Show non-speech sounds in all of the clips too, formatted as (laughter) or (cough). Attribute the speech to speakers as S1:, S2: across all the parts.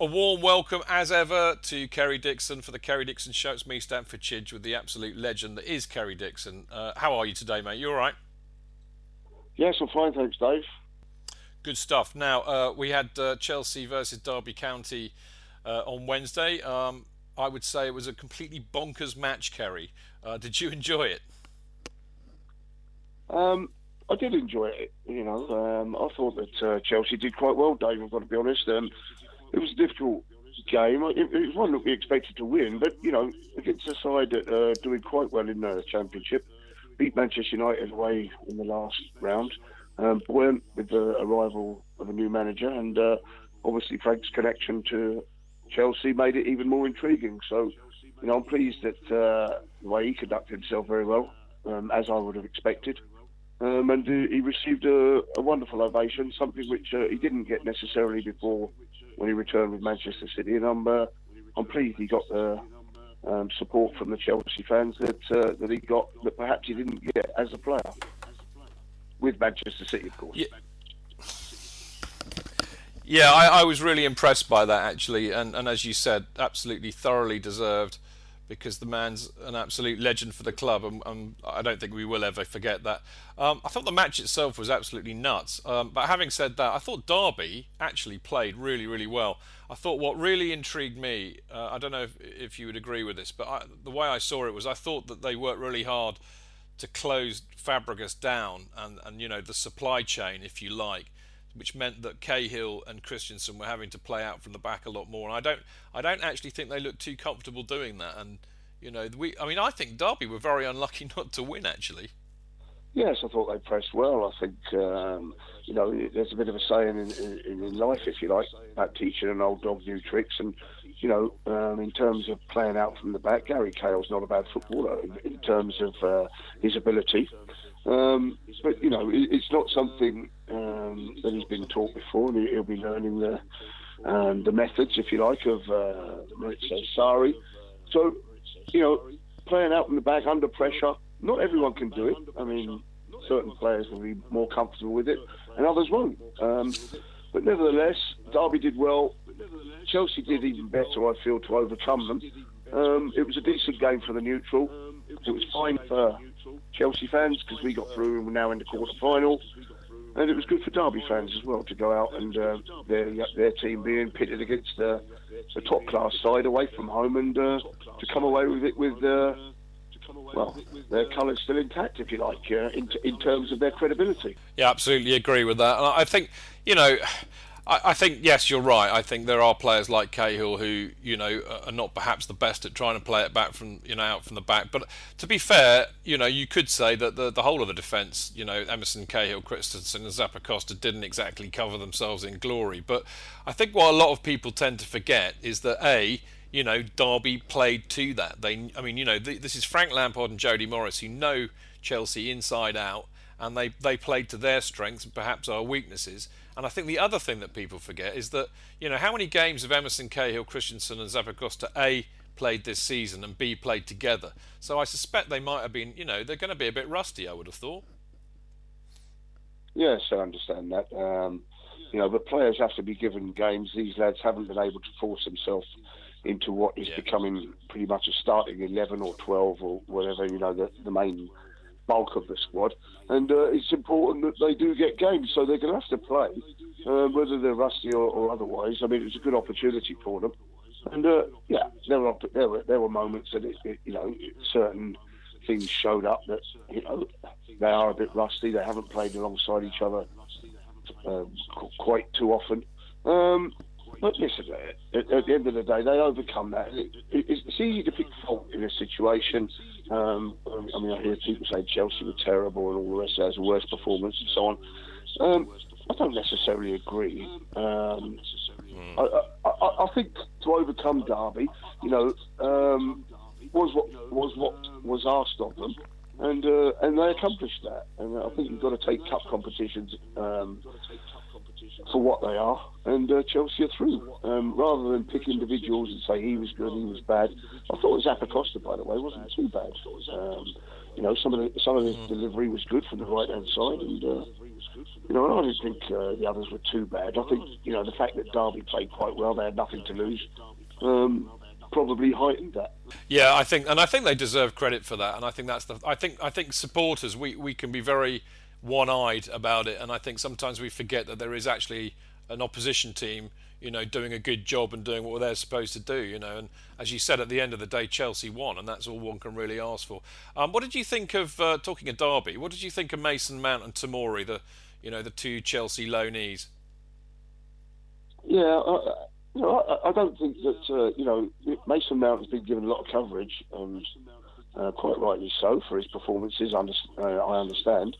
S1: A warm welcome, as ever, to Kerry Dixon for the Kerry Dixon Show. It's me, Stamford Chidge, with the absolute legend that is Kerry Dixon. Uh, how are you today, mate? You all right?
S2: Yes, I'm fine, thanks, Dave.
S1: Good stuff. Now, uh, we had uh, Chelsea versus Derby County uh, on Wednesday. Um, I would say it was a completely bonkers match, Kerry. Uh, did you enjoy it?
S2: Um, I did enjoy it. You know, um, I thought that uh, Chelsea did quite well, Dave. I've got to be honest. Um, it was a difficult game. It, it, was one that we expected to win, but you know, against a side that uh, doing quite well in the championship, beat Manchester United away in the last round, um, weren't with the arrival of a new manager, and uh, obviously Frank's connection to Chelsea made it even more intriguing. So, you know, I'm pleased that uh, the way he conducted himself very well, um, as I would have expected. Um, and he received a, a, wonderful ovation, something which uh, he didn't get necessarily before when he returned with Manchester City. And I'm, uh, I'm pleased he got the um, support from the Chelsea fans that uh, that he got that perhaps he didn't get as a player with Manchester City, of course.
S1: Yeah. Yeah, I, I was really impressed by that actually, and, and as you said, absolutely thoroughly deserved because the man's an absolute legend for the club, and, and I don't think we will ever forget that. Um, I thought the match itself was absolutely nuts, um, but having said that, I thought Derby actually played really, really well. I thought what really intrigued me, uh, I don't know if, if, you would agree with this, but I, the way I saw it was I thought that they worked really hard to close Fabregas down and, and you know the supply chain, if you like which meant that Cahill and Christensen were having to play out from the back a lot more. And I don't, I don't actually think they looked too comfortable doing that. And you know, we, I mean, I think Derby were very unlucky (laughs) not to win actually.
S2: Yes, I thought they pressed well. I think um, you know there's a bit of a saying in, in, in, life, if you like, about teaching an old dog new tricks. And you know, um, in terms of playing out from the back, Gary Cahill's not a bad footballer in, in terms of uh, his ability. Um, but you know, it, it's not something um, that he's been taught before, and he'll be learning the um, the methods, if you like, of uh, Maurizio. So, you know, playing out in the back under pressure, not everyone can do it. I mean, certain players will be more comfortable with it, and others won't. Um, but nevertheless, Derby did well. Chelsea did even better, I feel, to overcome them. Um, it was a decent game for the neutral. It was fine for Chelsea fans because we got through and we're now in the quarter final. And it was good for Derby fans as well to go out and uh, their their team being pitted against uh, a top class side away from home and uh, to come away with it with uh, well, their colours still intact, if you like, uh, in, in terms of their credibility.
S1: Yeah, absolutely agree with that. And I think, you know, I, I, think yes, you're right. I think there are players like Cahill who you know are not perhaps the best at trying to play it back from you know out from the back. But to be fair, you know you could say that the the whole of the defence, you know Emerson, Cahill, Christensen, and Zappacosta didn't exactly cover themselves in glory. But I think what a lot of people tend to forget is that a you know, Derby played to that. They, I mean, you know, this is Frank Lampard and Jody Morris who know Chelsea inside out, and they they played to their strengths and perhaps our weaknesses. And I think the other thing that people forget is that, you know, how many games have Emerson, Cahill, Christensen, and Zappacosta A played this season and B played together? So I suspect they might have been, you know, they're going to be a bit rusty. I would have thought.
S2: Yes, I understand that. Um, you know, but players have to be given games. These lads haven't been able to force themselves into what is yeah. becoming pretty much a starting 11 or 12 or whatever, you know, the, the main bulk of the squad. And uh, it's important that they do get games, so they're going to have to play, uh, whether they're rusty or, or, otherwise. I mean, it's a good opportunity for them. And uh, yeah, there were, there were there were moments that it, it, you know certain things showed up that you know they are a bit rusty. They haven't played alongside each other uh, quite too often. Um, but listen, at, at, the end of the day, they overcome that. It, it, it's easy to pick fault in a situation. Um, I mean, I hear people say Chelsea were terrible and all the rest. Has a worst performance and so on. Um, I don't necessarily agree. Um, I, I, I, think to overcome Derby, you know, um, was what was what was asked of them, and uh, and they accomplished that. And I think you've got to take cup competitions um, for what they are, and uh, Chelsea are through. Um, rather than pick individuals and say he was good, he was bad. I thought Zappacosta, by the way, wasn't too bad. Um, you know, some of the some of his mm. delivery was good from the right hand side, and uh, you know, I didn't think uh, the others were too bad. I think you know the fact that Derby played quite well, they had nothing to lose. Um, probably heightened that.
S1: Yeah, I think, and I think they deserve credit for that. And I think that's the. I think I think supporters we we can be very one-eyed about it, and I think sometimes we forget that there is actually an opposition team, you know, doing a good job and doing what they're supposed to do, you know. And as you said, at the end of the day, Chelsea won, and that's all one can really ask for. Um, what did you think of uh, talking of Derby? What did you think of Mason Mount and Tomori, the, you know, the two Chelsea loanees?
S2: Yeah, uh, you know, I, I, don't think that uh, you know Mason Mount has been given a lot of coverage, uh, quite rightly so for his performances. Uh, I understand.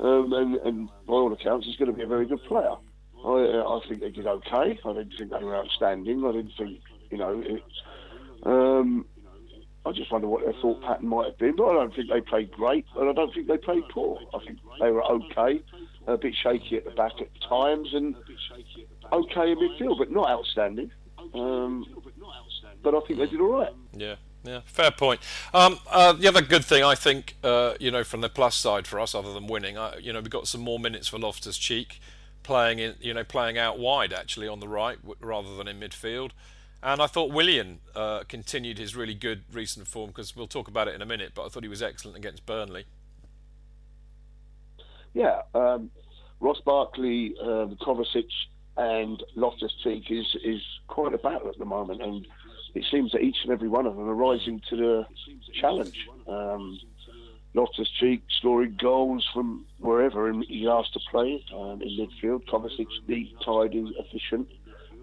S2: Um, and, and, by all accounts, he's going to be a very good player. I, I think they did okay. I didn't think they were outstanding. I didn't think, you know, um, I just wonder what their thought pattern might have been. But I don't think they played great, and I don't think they played poor. I think they were okay, a bit shaky at the back at times, and okay in midfield, but not outstanding. Um, but I think they did all right.
S1: Yeah. Yeah, fair point. Um, uh, the other good thing I think, uh, you know, from the plus side for us, other than winning, uh, you know, we got some more minutes for Loftus Cheek, playing in, you know, playing out wide actually on the right rather than in midfield. And I thought Willian uh, continued his really good recent form because we'll talk about it in a minute. But I thought he was excellent against Burnley.
S2: Yeah, um, Ross Barkley, um, Kovacic, and Loftus Cheek is is quite a battle at the moment, and it seems that each and every one of them are rising to the challenge. Um, Loftus Cheek scoring goals from wherever he asked to play um, in midfield. Kovacic neat, tidy, efficient.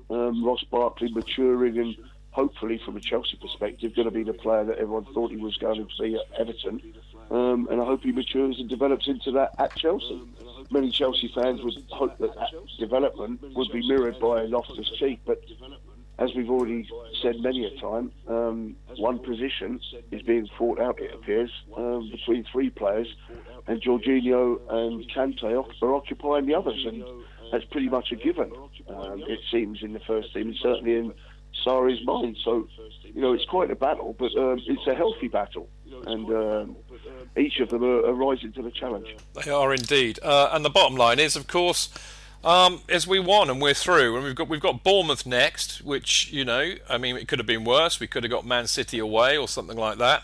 S2: Um, Ross Barkley maturing and hopefully, from a Chelsea perspective, going to be the player that everyone thought he was going to be at Everton. Um, and I hope he matures and develops into that at Chelsea. Many Chelsea fans would hope that that development would be mirrored by Loftus Cheek, but as we've already said many a time, um, one position is being fought out, it appears, um, between three players, and Jorginho and Kante are occupying the others, and that's pretty much a given, um, it seems, in the first team, and certainly in Sarri's mind. So, you know, it's quite a battle, but um, it's a healthy battle, and um, each of them are, are, rising to the challenge.
S1: They are indeed. Uh, and the bottom line is, of course, um, as we won and we're through, and we've got we've got Bournemouth next, which you know, I mean, it could have been worse. We could have got Man City away or something like that.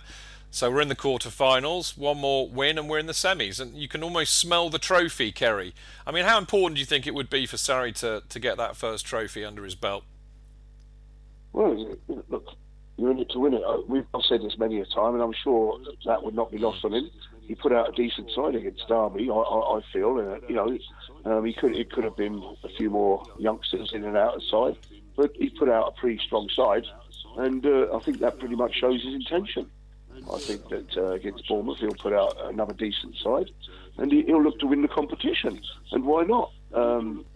S1: So we're in the quarterfinals. One more win, and we're in the semis. And you can almost smell the trophy, Kerry. I mean, how important do you think it would be for Sarri to to get that first trophy under his belt?
S2: Well, look, you're in it to win it. Uh, we've said this many a time, and I'm sure that would not be lost on him. He put out a decent side against Derby, I, I, I feel. Uh, you know, um, he could it could have been a few more youngsters in and out of side, but he put out a pretty strong side, and uh, I think that pretty much shows his intention. I think that uh, against Bournemouth he'll put out another decent side, and he, will look to win the competition. And why not? Um, (coughs)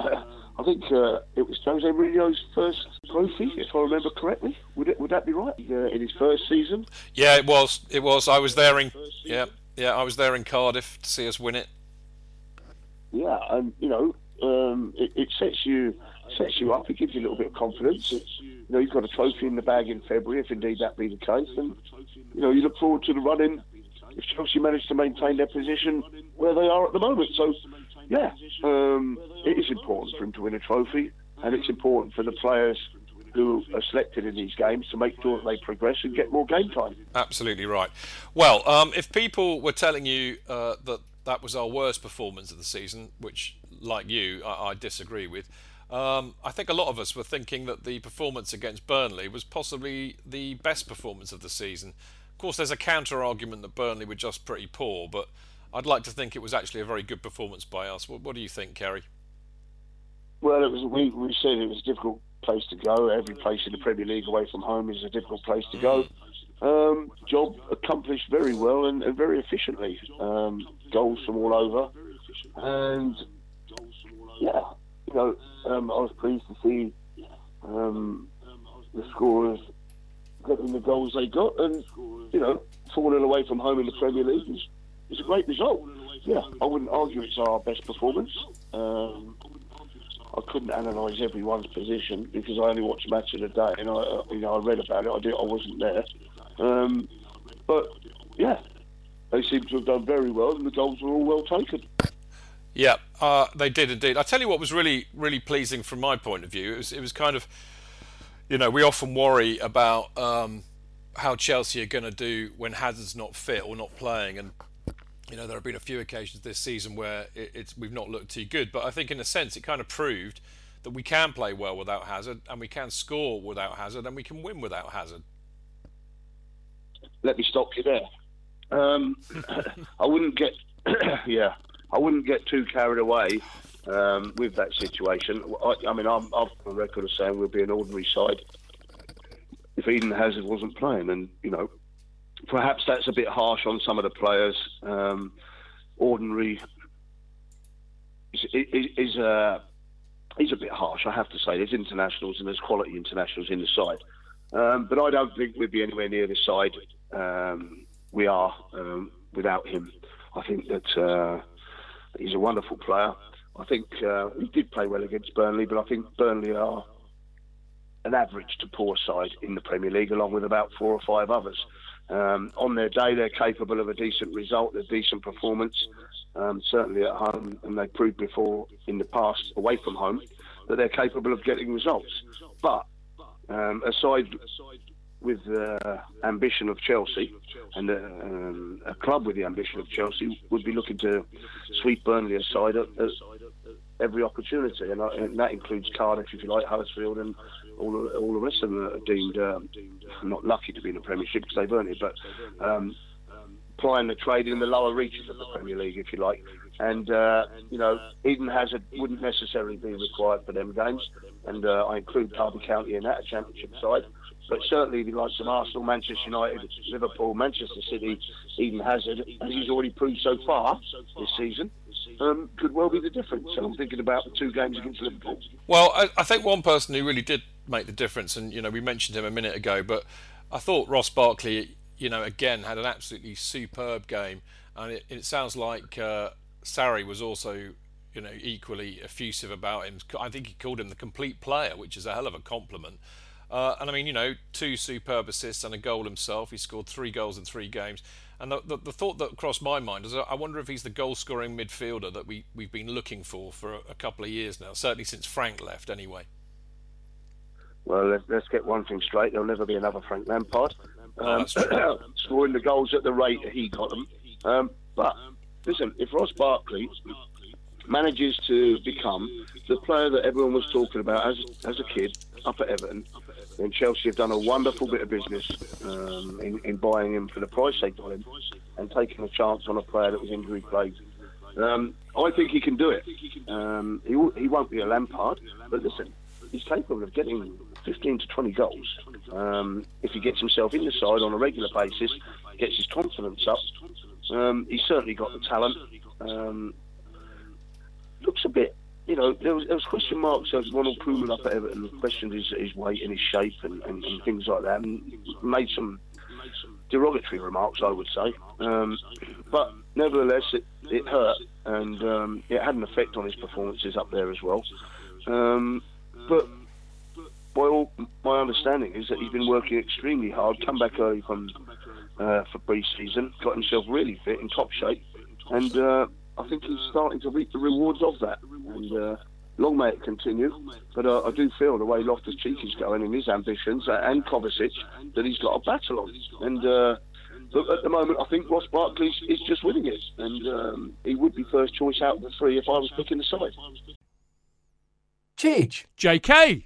S2: I think uh, it was Jose Mourinho's first trophy, if I remember correctly. Would it, would that be right? Uh, in his first season?
S1: Yeah, it was. It was. I was there in yeah, yeah. I was there in Cardiff to see us win it.
S2: Yeah, and you know, um, it, it, sets you sets you up. It gives you a little bit of confidence. It's, you know, you've got a trophy in the bag in February, if indeed that be the case, and you know, you look forward to the running if Chelsea manage to maintain their position where they are at the moment. So, yeah, um, it is important for him to win a trophy, and it's important for the players who are selected in these games to make sure that they progress and get more game time.
S1: Absolutely right. Well, um, if people were telling you uh, that that was our worst performance of the season, which, like you, I, I disagree with. Um, I think a lot of us were thinking that the performance against Burnley was possibly the best performance of the season. Of course, there's a counter argument that Burnley were just pretty poor, but I'd like to think it was actually a very good performance by us. What, what do you think, Kerry?
S2: Well, it was. We, we said it was difficult place to go. Every place in the Premier League away from home is a difficult place to go. Um, job accomplished very well and, and very efficiently. Um, goals from all over, and yeah, you know, um, I was pleased to see um, the scorers getting the goals they got, and you know, falling away from home in the Premier League is, is a great result. Yeah, I wouldn't argue it's our best performance. Um, I couldn't analyse everyone's position because I only watched a match of the day, and I, you know, I read about it. I did, I wasn't there, um, but yeah, they seem to have done very well, and the goals were all well taken.
S1: Yeah, uh, they did indeed. I tell you what was really, really pleasing from my point of view. It was, it was kind of you know, we often worry about um, how Chelsea are going to do when Hazard's not fit or not playing, and you know there have been a few occasions this season where it, it's we've not looked too good. But I think in a sense it kind of proved that we can play well without Hazard, and we can score without Hazard, and we can win without Hazard.
S2: Let me stop you there. Um, (laughs) I wouldn't get, (clears throat) yeah, I wouldn't get too carried away um, with that situation. I, I mean, I'm, on the record of saying we'll be an ordinary side if Eden Hazard wasn't playing, and you know, perhaps that's a bit harsh on some of the players. Um, ordinary is, is, is uh, a bit harsh, I have to say. There's internationals and there's quality internationals in the side, um, but I don't think we'd be anywhere near the side um, we are um, without him. I think that uh, he's a wonderful player. I think uh, he did play well against Burnley, but I think Burnley are an average to poor side in the Premier League, along with about four or five others. Um, on their day, they're capable of a decent result, a decent performance, um, certainly at home, and they proved before in the past, away from home, that they're capable of getting results. But um, aside with the uh, ambition of Chelsea, and uh, um, a club with the ambition of Chelsea would be looking to sweep Burnley aside at, at every opportunity, and, and, that includes Cardiff, if you like, Huddersfield, and all the, all the rest of them are deemed um, not lucky to be in the Premiership because they've earned it, but um, plying the trade in the lower reaches of the Premier League, if you like. And, uh, you know, Eden Hazard wouldn't necessarily be required for them games, and uh, I include Derby County in that, a championship side. But certainly the likes of Arsenal, Manchester United, Liverpool, Manchester City, Eden Hazard, as he's already proved so far this season, um, could well be the difference. So I'm thinking about the two games against Liverpool.
S1: Well, I, I, think one person who really did make the difference, and you know we mentioned him a minute ago, but I thought Ross Barkley, you know, again had an absolutely superb game, and it, it sounds like uh, Sarri was also. You know, equally effusive about him. I think he called him the complete player, which is a hell of a compliment. Uh, and I mean, you know, two superb assists and a goal himself. He scored three goals in three games. And the, the, the thought that crossed my mind is I wonder if he's the goal scoring midfielder that we, we've been looking for for a, a couple of years now, certainly since Frank left, anyway.
S2: Well, let's, let's get one thing straight. There'll never be another Frank Lampard. Um, (coughs) scoring the goals at the rate he got them. Um, but listen, if Ross Barkley manages to become the player that everyone was talking about as, as a kid up at Everton, then Chelsea have done a wonderful bit of business um, in, in, buying him for the price they got him and taking a chance on a player that was injury plagued. Um, I think he can do it. Um, he, he won't be a Lampard, but listen, he's capable of getting 15 to 20 goals um, if he gets himself in the side on a regular basis, gets his confidence up. Um, he's certainly got the talent. Um, looks a bit you know, there was, there was question marks as Ronald Koeman up at Everton questioned his, his weight and his shape and, and, and things like that, and made some derogatory remarks, I would say. Um, but nevertheless, it, it hurt, and um, it had an effect on his performances up there as well. Um, but by all my understanding is that he's been working extremely hard, come back early from uh, for pre-season, got himself really fit in top shape, and uh, I think he's starting to reap the rewards of that. And uh, long may it continue. But uh, I do feel the way Loftus Cheek is going in his ambitions uh, and Kovacic that he's got a battle on. And uh, but at the moment, I think Ross Barkley is just winning it, and um, he would be first choice out of the three if I was picking the side.
S3: Chidge.
S4: JK.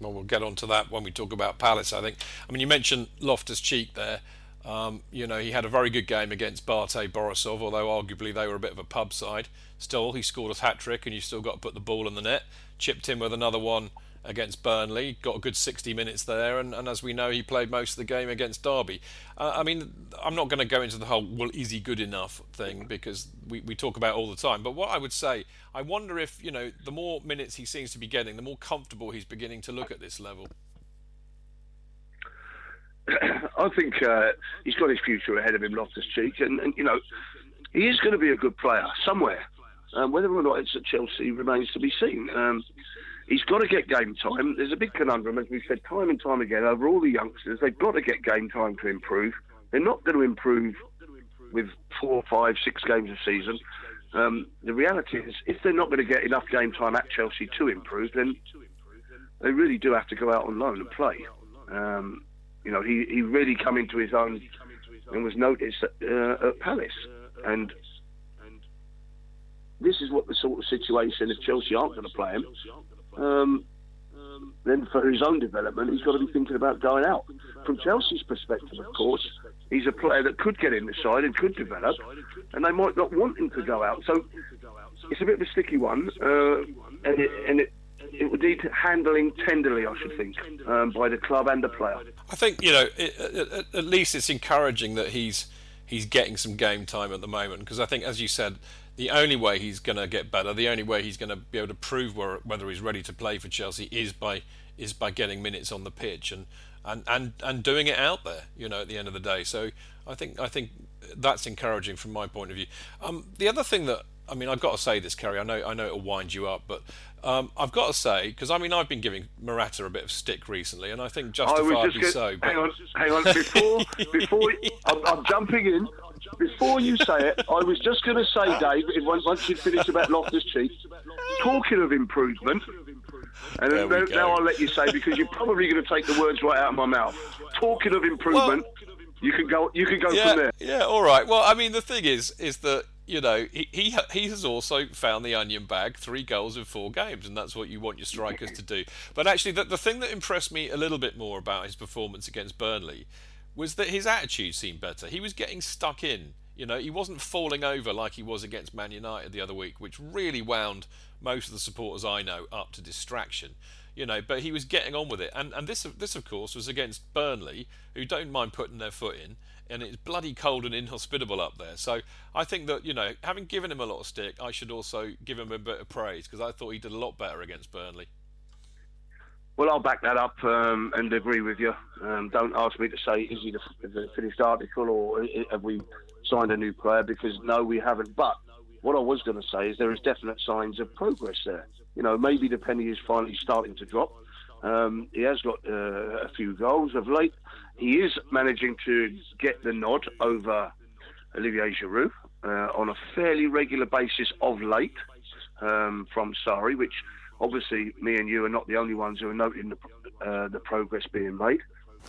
S1: Well, we'll get on to that when we talk about Palace, I think. I mean, you mentioned Loftus Cheek there. Um, you know, he had a very good game against Bate Borisov, although arguably they were a bit of a pub side. Still, he scored a hat trick, and you still got to put the ball in the net. Chipped in with another one against Burnley, got a good 60 minutes there, and, and as we know, he played most of the game against Derby. Uh, I mean, I'm not going to go into the whole, well, is he good enough thing, because we, we talk about all the time. But what I would say, I wonder if, you know, the more minutes he seems to be getting, the more comfortable he's beginning to look at this level. (coughs)
S2: I think uh, he's got his future ahead of him, Loftus Cheek, and, and, you know he is going to be a good player somewhere. Um, whether or not it's at Chelsea remains to be seen. Um, he's got to get game time. There's a big conundrum, as we've said time and time again, over all the youngsters. They've got to get game time to improve. They're not going to improve with four, five, six games a season. Um, the reality is, if they're not going to get enough game time at Chelsea to improve, then they really do have to go out on loan and play. Um, you know, he, he really come into his own and was noticed at, uh, at Palace. And this is what the sort of situation, if Chelsea aren't going to play him, um, then for his own development, he's got to be thinking about going out. From Chelsea's perspective, of course, he's a player that could get in the side and could develop, and they might not want him to go out. So it's a bit of a sticky one, uh, and it, and it it would need handling tenderly, I should think, um, by the club and the player.
S1: I think you know, it, at least it's encouraging that he's he's getting some game time at the moment because I think, as you said, the only way he's going to get better, the only way he's going to be able to prove where, whether he's ready to play for Chelsea is by is by getting minutes on the pitch and, and, and, and doing it out there. You know, at the end of the day. So I think I think that's encouraging from my point of view. Um, the other thing that I mean, I've got to say this, Kerry. I know, I know it'll wind you up, but um, I've got to say because I mean, I've been giving Morata a bit of stick recently, and I think justifiably
S2: I
S1: so.
S2: But... Hang on, hang on. Before, (laughs) before I'm, I'm, jumping in. Before you say it, I was just going to say, Dave, once you finish about Loftus Cheek, talking of improvement, And now, now I'll let you say because you're probably going to take the words right out of my mouth. Talking of improvement, you can go. You can go
S1: yeah,
S2: from there.
S1: yeah, all right. Well, I mean, the thing is, is that you know he, he he has also found the onion bag, three goals in four games, and that's what you want your strikers to do. But actually, the, the thing that impressed me a little bit more about his performance against Burnley was that his attitude seemed better. He was getting stuck in. You know, he wasn't falling over like he was against Man United the other week, which really wound most of the supporters I know up to distraction. You know, but he was getting on with it, and and this this of course was against Burnley, who don't mind putting their foot in, and it's bloody cold and inhospitable up there. So I think that you know, having given him a lot of stick, I should also give him a bit of praise because I thought he did a lot better against Burnley.
S2: Well, I'll back that up um, and agree with you. Um, don't ask me to say is he the, finished article or have we signed a new player because no, we haven't. But what I was going to say is there is definite signs of progress there. You know, maybe the penny is finally starting to drop. Um, he has got uh, a few goals of late. He is managing to get the nod over Olivier Giroud uh, on a fairly regular basis of late um, from Sarri, which obviously me and you are not the only ones who are noting the, uh, the progress being made.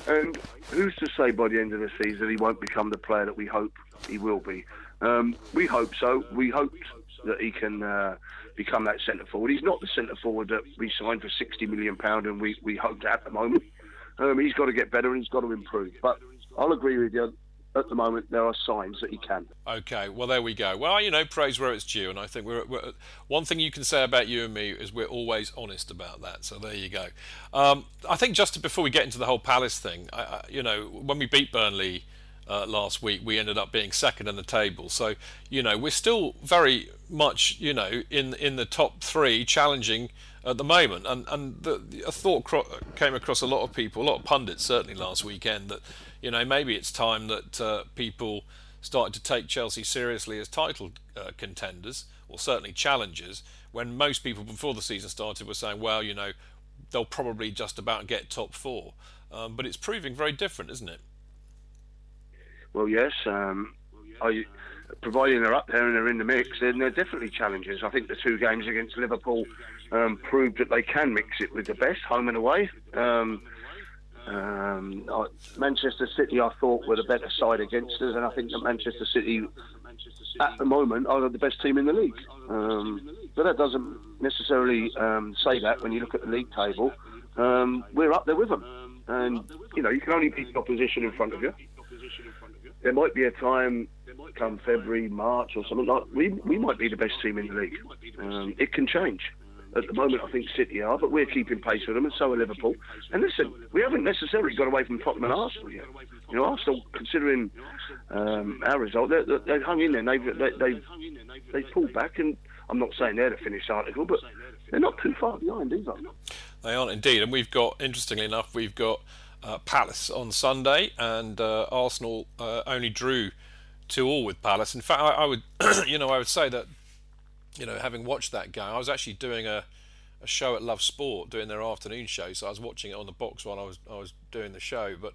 S2: And who's to say by the end of the season he won't become the player that we hope he will be? Um, we hope so. We hoped that he can uh, become that centre forward. He's not the centre forward that we signed for sixty million pound, and we we hoped at the moment. Um, he's got to get better and he's got to improve. But I'll agree with you. At the moment, there are signs that he can.
S1: Okay, well there we go. Well, you know, praise where it's due, and I think we're, we're one thing you can say about you and me is we're always honest about that. So there you go. Um, I think just before we get into the whole Palace thing, I, I, you know, when we beat Burnley uh, last week, we ended up being second in the table. So you know, we're still very much, you know, in in the top three, challenging at the moment. And and the, the- a thought cro- came across a lot of people, a lot of pundits certainly last weekend that you know maybe it's time that uh, people started to take Chelsea seriously as title uh, contenders or certainly challengers. When most people before the season started were saying, well, you know, they'll probably just about get top four. Um, but it's proving very different, isn't it?
S2: Well, yes. Um, providing they're up there and they're in the mix, then they're definitely challenges. I think the two games against Liverpool um, proved that they can mix it with the best, home and away. Um, um, Manchester City, I thought, were the better side against us, and I think that Manchester City, at the moment, are the best team in the league. Um, but that doesn't necessarily um, say that when you look at the league table. Um, we're up there with them, and you know you can only beat the opposition in front of you there might be a time come February, March or something like we we might be the best team in the league. Um, it can change. At the moment, I think City are, but we're keeping pace with them, and so are Liverpool. And listen, we haven't necessarily got away from Tottenham and Arsenal yet. You know, Arsenal, considering um, our result, they, they've hung in there. They've they, they've they pulled back, and I'm not saying they're the finished article, but they're not too far behind either.
S1: They aren't indeed, and we've got, interestingly enough, we've got uh, Palace on Sunday, and uh, Arsenal uh, only drew two all with Palace. In fact, I, I would, (clears throat) you know, I would say that, you know, having watched that game, I was actually doing a, a show at Love Sport, doing their afternoon show, so I was watching it on the box while I was I was doing the show. But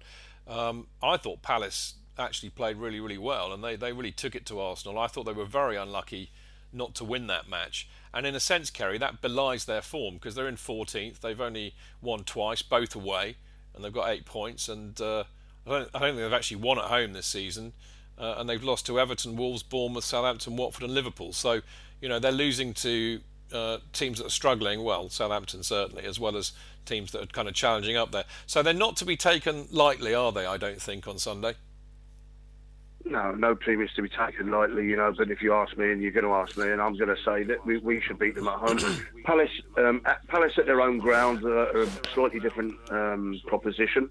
S1: um, I thought Palace actually played really, really well, and they, they really took it to Arsenal. I thought they were very unlucky not to win that match. And in a sense, Kerry, that belies their form because they're in 14th. They've only won twice, both away, and they've got eight points. And uh, I, don't, I don't think they've actually won at home this season. Uh, and they've lost to Everton, Wolves, Bournemouth, Southampton, Watford, and Liverpool. So, you know, they're losing to uh, teams that are struggling. Well, Southampton certainly, as well as teams that are kind of challenging up there. So they're not to be taken lightly, are they? I don't think on Sunday.
S2: No, no team is to be taken lightly, you know. But if you ask me, and you're going to ask me, and I'm going to say that we, we should beat them at home. (coughs) Palace, um, at, Palace at their own ground are, a slightly different um, proposition.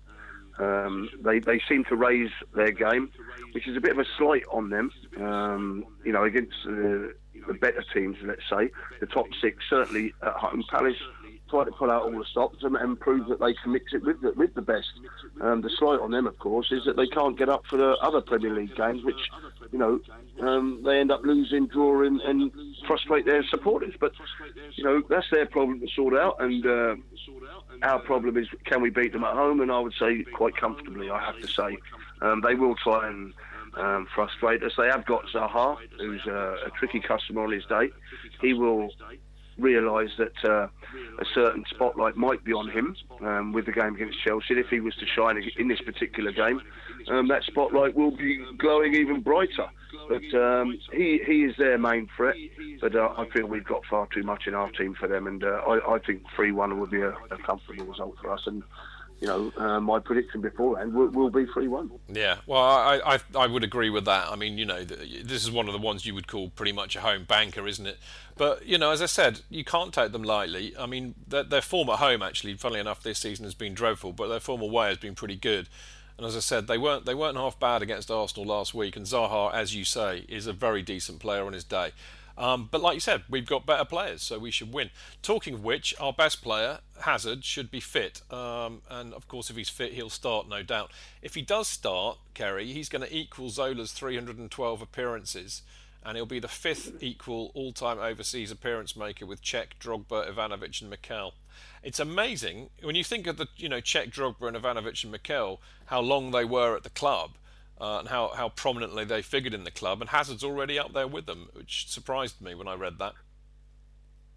S2: Um, they they seem to raise their game, which is a bit of a slight on them. Um, you know, against uh, the better teams, let's say the top six, certainly at home. Palace try to pull out all the stops and, and prove that they can mix it with the, with the best. Um, the slight on them, of course, is that they can't get up for the other Premier League games, which you know um, they end up losing, drawing, and frustrate their supporters. But you know that's their problem to sort out, and uh, our problem is can we beat them at home? And I would say quite comfortably. I have to say um, they will try and. Um. They have got Zaha, who's a, a tricky customer on his day. He will realise that uh, a certain spotlight might be on him um, with the game against Chelsea. If he was to shine in this particular game, um, that spotlight will be glowing even brighter. But um, he he is their main threat. But uh, I feel we've got far too much in our team for them, and uh, I, I think three one would be a, a comfortable result for us. And you know, uh, my prediction beforehand will, will be 3 1.
S1: Yeah, well, I, I, I would agree with that. I mean, you know, this is one of the ones you would call pretty much a home banker, isn't it? But, you know, as I said, you can't take them lightly. I mean, their, their form at home, actually, funnily enough, this season has been dreadful, but their form away has been pretty good. And as I said, they weren't they weren't half bad against Arsenal last week. And Zaha, as you say, is a very decent player on his day. Um, but like you said, we've got better players, so we should win. Talking of which, our best player, Hazard, should be fit. Um, and of course, if he's fit, he'll start, no doubt. If he does start, Kerry, he's going to equal Zola's 312 appearances. And he'll be the fifth equal all time overseas appearance maker with Cech, Drogba, Ivanovic, and Mikel. It's amazing when you think of the, you know, Cech, Drogba, and Ivanovic and Mikel, how long they were at the club uh, and how, how prominently they figured in the club. And Hazard's already up there with them, which surprised me when I read that.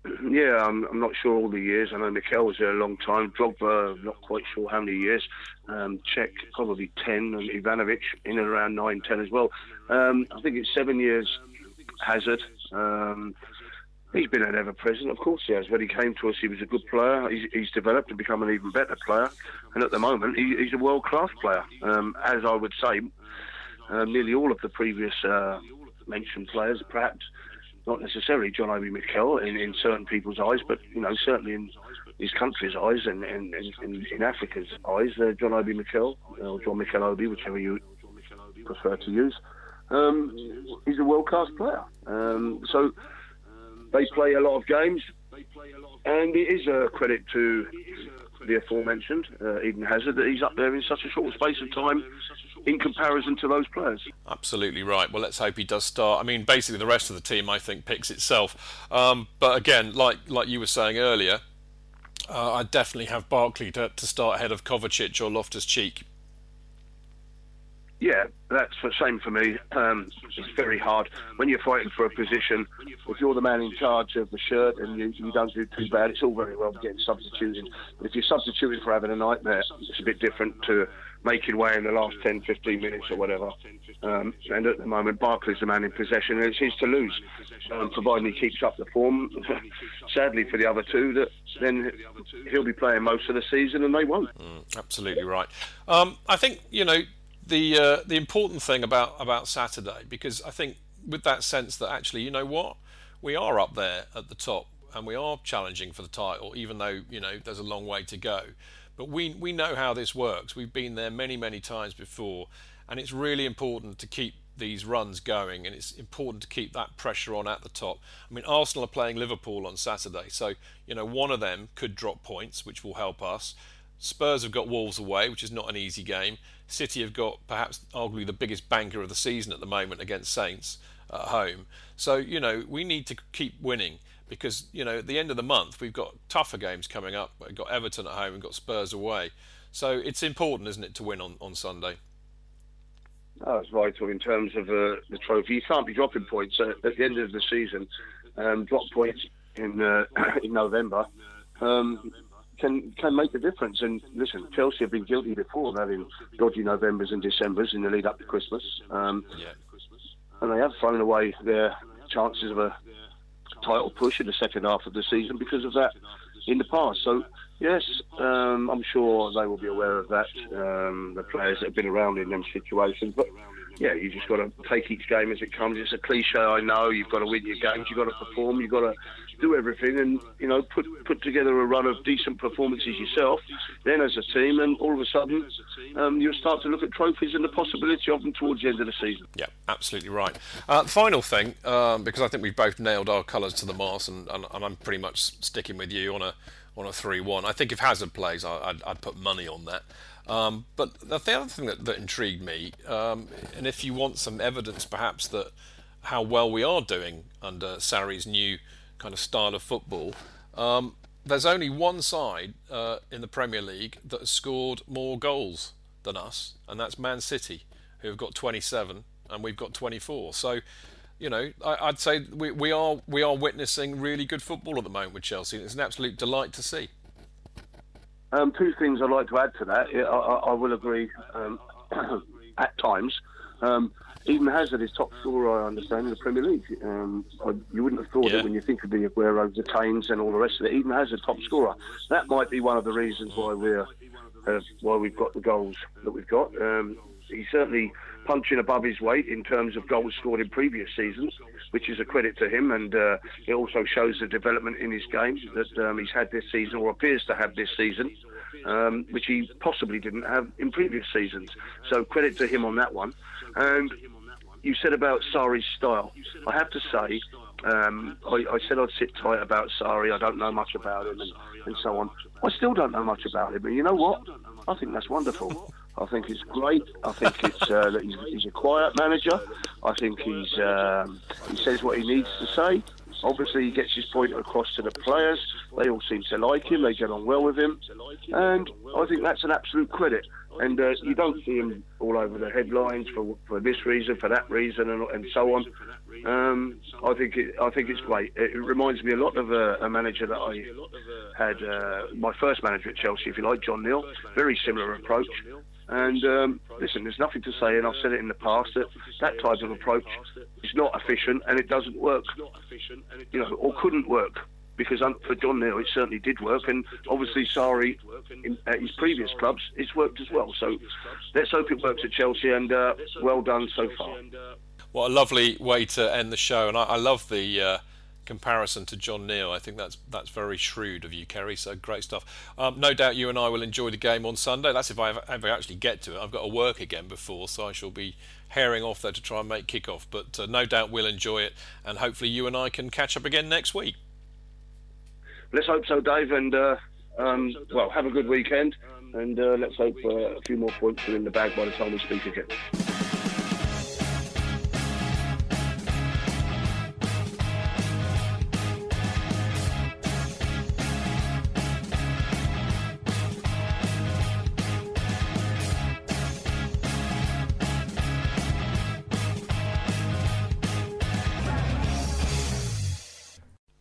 S1: (clears throat)
S2: Yeah, I'm, I'm not sure all the years. I know Mikel was there a long time. Drogba, not quite sure how many years. Um, Cech, probably 10. And Ivanovic, in and around 9, 10 as well. Um, I think it's seven years Hazard. Um, He's been an ever present, of course he has. When he came to us, he was a good player. He's, he's developed and become an even better player. And at the moment, he, he's a world class player. Um, as I would say, um, nearly all of the previous uh, mentioned players, perhaps not necessarily John Obi Mikel in, in certain people's eyes, but you know certainly in his country's eyes and, and, in Africa's eyes, uh, John Obi Mikel or John Mikel Obi, whichever you prefer to use. Um, he's a world class player. Um, so they play a lot of games, and it is a credit to the aforementioned uh, Eden Hazard that he's up there in such a short space of time in comparison to those players.
S1: Absolutely right. Well, let's hope he does start. I mean, basically, the rest of the team, I think, picks itself. Um, but again, like like you were saying earlier, uh, I definitely have Barkley to, to start ahead of Kovacic or Loftus Cheek.
S2: Yeah, that's the same for me. Um, it's very hard when you're fighting for a position. If you're the man in charge of the shirt and you, you don't do too bad, it's all very well getting substituting. But if you're substituting for having a nightmare, it's a bit different to making way in the last 10, 15 minutes or whatever. Um, and at the moment, Barkley's the man in possession, and it's his to lose, um, providing he keeps up the form. (laughs) Sadly for the other two, that then he'll be playing most of the season, and they won't.
S1: Mm, absolutely right. Um, I think you know the uh, the important thing about about Saturday because I think with that sense that actually you know what? We are up there at the top and we are challenging for the title even though you know there's a long way to go. But we we know how this works. We've been there many many times before and it's really important to keep these runs going and it's important to keep that pressure on at the top. I mean Arsenal are playing Liverpool on Saturday so you know one of them could drop points which will help us Spurs have got Wolves away, which is not an easy game. City have got perhaps arguably the biggest banker of the season at the moment against Saints at home. So, you know, we need to keep winning because, you know, at the end of the month, we've got tougher games coming up. We've got Everton at home, we've got Spurs away. So it's important, isn't it, to win on, on Sunday?
S2: Oh, it's vital in terms of uh, the trophy. You can't be dropping points uh, at the end of the season. Um, drop points in uh, (clears throat) in November. Um, can can make a difference. And listen, Chelsea have been guilty before of having dodgy Novembers and Decembers in the lead up to Christmas. Um, yeah. And they have thrown away their chances of a title push in the second half of the season because of that in the past. So yes, um, I'm sure they will be aware of that. Um, the players that have been around in them situations, but yeah, you just got to take each game as it comes. It's a cliche, I know. You've got to win your games. You've got to perform. You've got to do everything, and you know, put put together a run of decent performances yourself. Then, as a team, and all of a sudden, um, you'll start to look at trophies and the possibility of them towards the end of the season.
S1: Yeah, absolutely right. Uh, final thing, um, because I think we've both nailed our colours to the mast, and, and, and, I'm pretty much sticking with you on a on a three-one. I think if Hazard plays, I, would I'd put money on that. Um, but the other thing that, that intrigued me, um, and if you want some evidence, perhaps that how well we are doing under Sarri's new kind of style of football. Um, there's only one side uh, in the Premier League that has scored more goals than us, and that's Man City, who have got 27 and we've got 24. So you know, I, would say we, we are we are witnessing really good football at the moment with Chelsea. It's an absolute delight to see.
S2: Um, two things I'd like to add to that. I, I, I will agree um, (coughs) at times. Um, Eden Hazard is top scorer, I understand, in the Premier League. Um, I, you wouldn't have thought
S1: yeah.
S2: it when you think of the Aguero, the Kanes, and all the rest of it. Eden Hazard, top scorer. That might be one of the reasons why we're uh, why we've got the goals that we've got. Um, he's certainly punching above his weight in terms of goals scored in previous seasons, which is a credit to him, and uh, it also shows the development in his game that um, he's had this season or appears to have this season. Um, which he possibly didn't have in previous seasons. So credit to him on that one. And you said about Sarri's style. I have to say, um, I, I, said I'd sit tight about Sarri. I don't know much about him and, and so on. I still don't know much about him, but you know what? I think that's wonderful. I think it's great. I think it's uh, he's, he's, a quiet manager. I think he's um, he says what he needs to say. Obviously, he gets his point across to the players. They all seem to like him. They get on well with him, and I think that's an absolute credit. And uh, you don't see him all over the headlines for for this reason, for that reason, and, and so on. Um, I think it, I think it's great. It, reminds me a lot of a, a manager that I had, uh, my first manager at Chelsea, if you like, John Neal. Very similar approach. And um, listen, there's nothing to say, and I've said it in the past that that type of approach is not efficient and it doesn't work. You know, or couldn't work because for John Neal it certainly did work, and obviously Sarri in, at his previous clubs it's worked as well. So let's hope it works at Chelsea, and uh, well done so far.
S1: What a lovely way to end the show, and I, I love the. Uh, comparison to John Neal. I think that's that's very shrewd of you, Kerry. So great stuff. Um, no doubt you and I will enjoy the game on Sunday. That's if I ever, ever, actually get to it. I've got to work again before, so I shall be herring off there to try and make kick-off. But uh, no doubt we'll enjoy it, and hopefully you and I can catch up again next week.
S2: Let's hope so, Dave. And uh, um, well, have a good weekend, and uh, let's hope uh, a few more points are in the bag by the time we speak again.